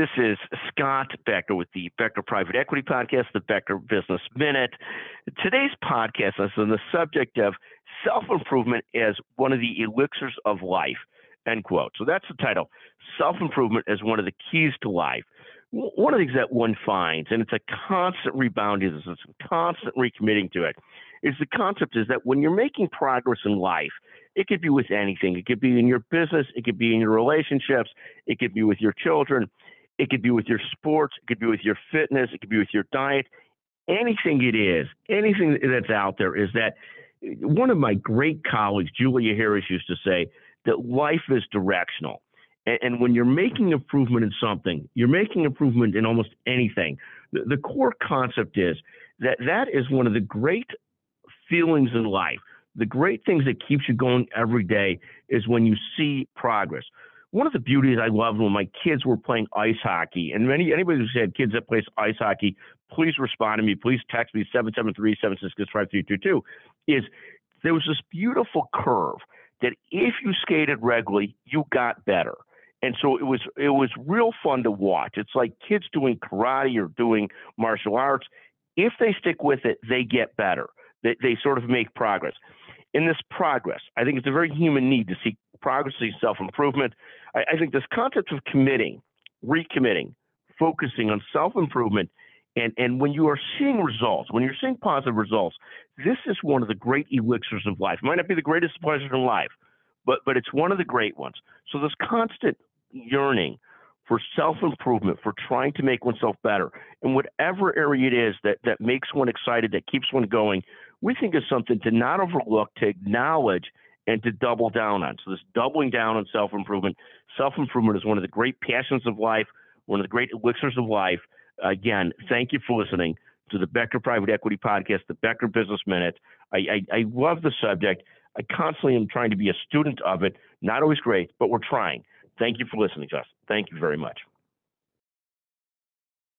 This is Scott Becker with the Becker Private Equity Podcast, the Becker Business Minute. Today's podcast is on the subject of self improvement as one of the elixirs of life. End quote. So that's the title. Self improvement as one of the keys to life. One of the things that one finds, and it's a constant rebounding, it's a constant recommitting to it, is the concept is that when you're making progress in life, it could be with anything. It could be in your business, it could be in your relationships, it could be with your children it could be with your sports, it could be with your fitness, it could be with your diet. Anything it is, anything that's out there is that eh, one of my great colleagues, Julia Harris, used to say that life is directional. And, when you're making improvement in something, you're making improvement in almost anything. The, the core concept is that that is one of the great feelings in life. The great things that keeps you going every day is when you see progress one of the beauties I loved when my kids were playing ice hockey, and many anybody who's had kids that plays ice hockey, please respond to me. Please text me 773-766-5322. Is there was this beautiful curve that if you skated regularly, you got better. And so it was it was real fun to watch. It's like kids doing karate or doing martial arts. If they stick with it, they get better. They, they sort of make progress. In this progress, I think it's a very human need to seek progress, seek self improvement. I, I think this concept of committing, recommitting, focusing on self improvement, and, and when you are seeing results, when you're seeing positive results, this is one of the great elixirs of life. It might not be the greatest pleasure in life, but, but it's one of the great ones. So this constant yearning for self improvement, for trying to make oneself better in whatever area it is that, that makes one excited, that keeps one going, we think is something to not overlook, to acknowledge, and to double down on. So this doubling down on self improvement. Self improvement is one of the great passions of life, one of the great elixirs of life. Again, thank you for listening to the Becker Private Equity Podcast, the Becker Business Minute. I, I, I love the subject. I constantly am trying to be a student of it. Not always great, but we're trying. Thank you for listening, Justin. Thank you very much.